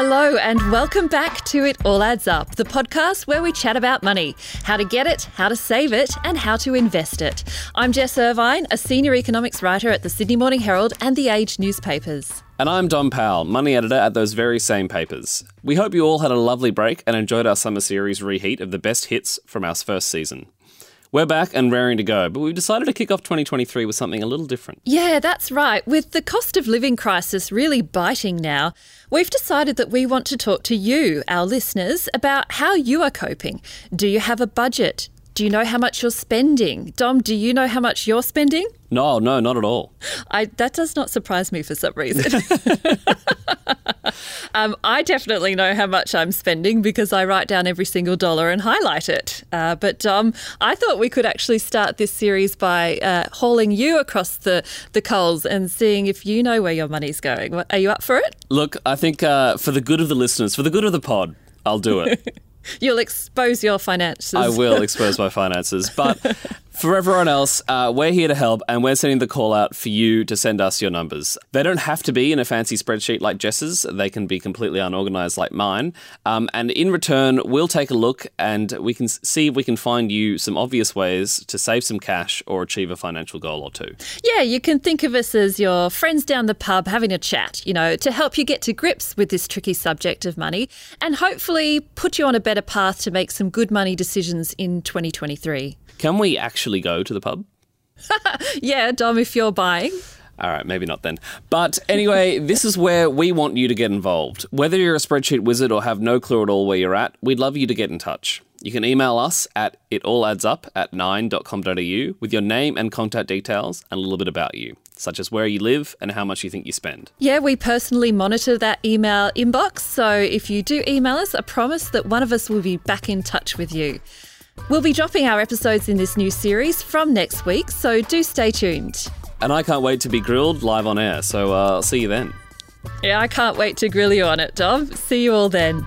Hello, and welcome back to It All Adds Up, the podcast where we chat about money, how to get it, how to save it, and how to invest it. I'm Jess Irvine, a senior economics writer at the Sydney Morning Herald and the Age newspapers. And I'm Dom Powell, money editor at those very same papers. We hope you all had a lovely break and enjoyed our summer series reheat of the best hits from our first season. We're back and raring to go, but we've decided to kick off 2023 with something a little different. Yeah, that's right. With the cost of living crisis really biting now, we've decided that we want to talk to you, our listeners, about how you are coping. Do you have a budget? Do you know how much you're spending? Dom, do you know how much you're spending? No, no, not at all. I, that does not surprise me for some reason. um, I definitely know how much I'm spending because I write down every single dollar and highlight it. Uh, but um, I thought we could actually start this series by uh, hauling you across the, the coals and seeing if you know where your money's going. Are you up for it? Look, I think uh, for the good of the listeners, for the good of the pod, I'll do it. You'll expose your finances. I will expose my finances. But for everyone else, uh, we're here to help and we're sending the call out for you to send us your numbers. They don't have to be in a fancy spreadsheet like Jess's, they can be completely unorganized like mine. Um, and in return, we'll take a look and we can see if we can find you some obvious ways to save some cash or achieve a financial goal or two. Yeah, you can think of us as your friends down the pub having a chat, you know, to help you get to grips with this tricky subject of money and hopefully put you on a better path to make some good money decisions in 2023. Can we actually go to the pub? yeah, Dom, if you're buying. All right, maybe not then. But anyway, this is where we want you to get involved. Whether you're a spreadsheet wizard or have no clue at all where you're at, we'd love you to get in touch. You can email us at italladdsup at nine.com.au with your name and contact details and a little bit about you, such as where you live and how much you think you spend. Yeah, we personally monitor that email inbox. So if you do email us, I promise that one of us will be back in touch with you. We'll be dropping our episodes in this new series from next week, so do stay tuned. And I can't wait to be grilled live on air, so uh, I'll see you then. Yeah, I can't wait to grill you on it, Dom. See you all then.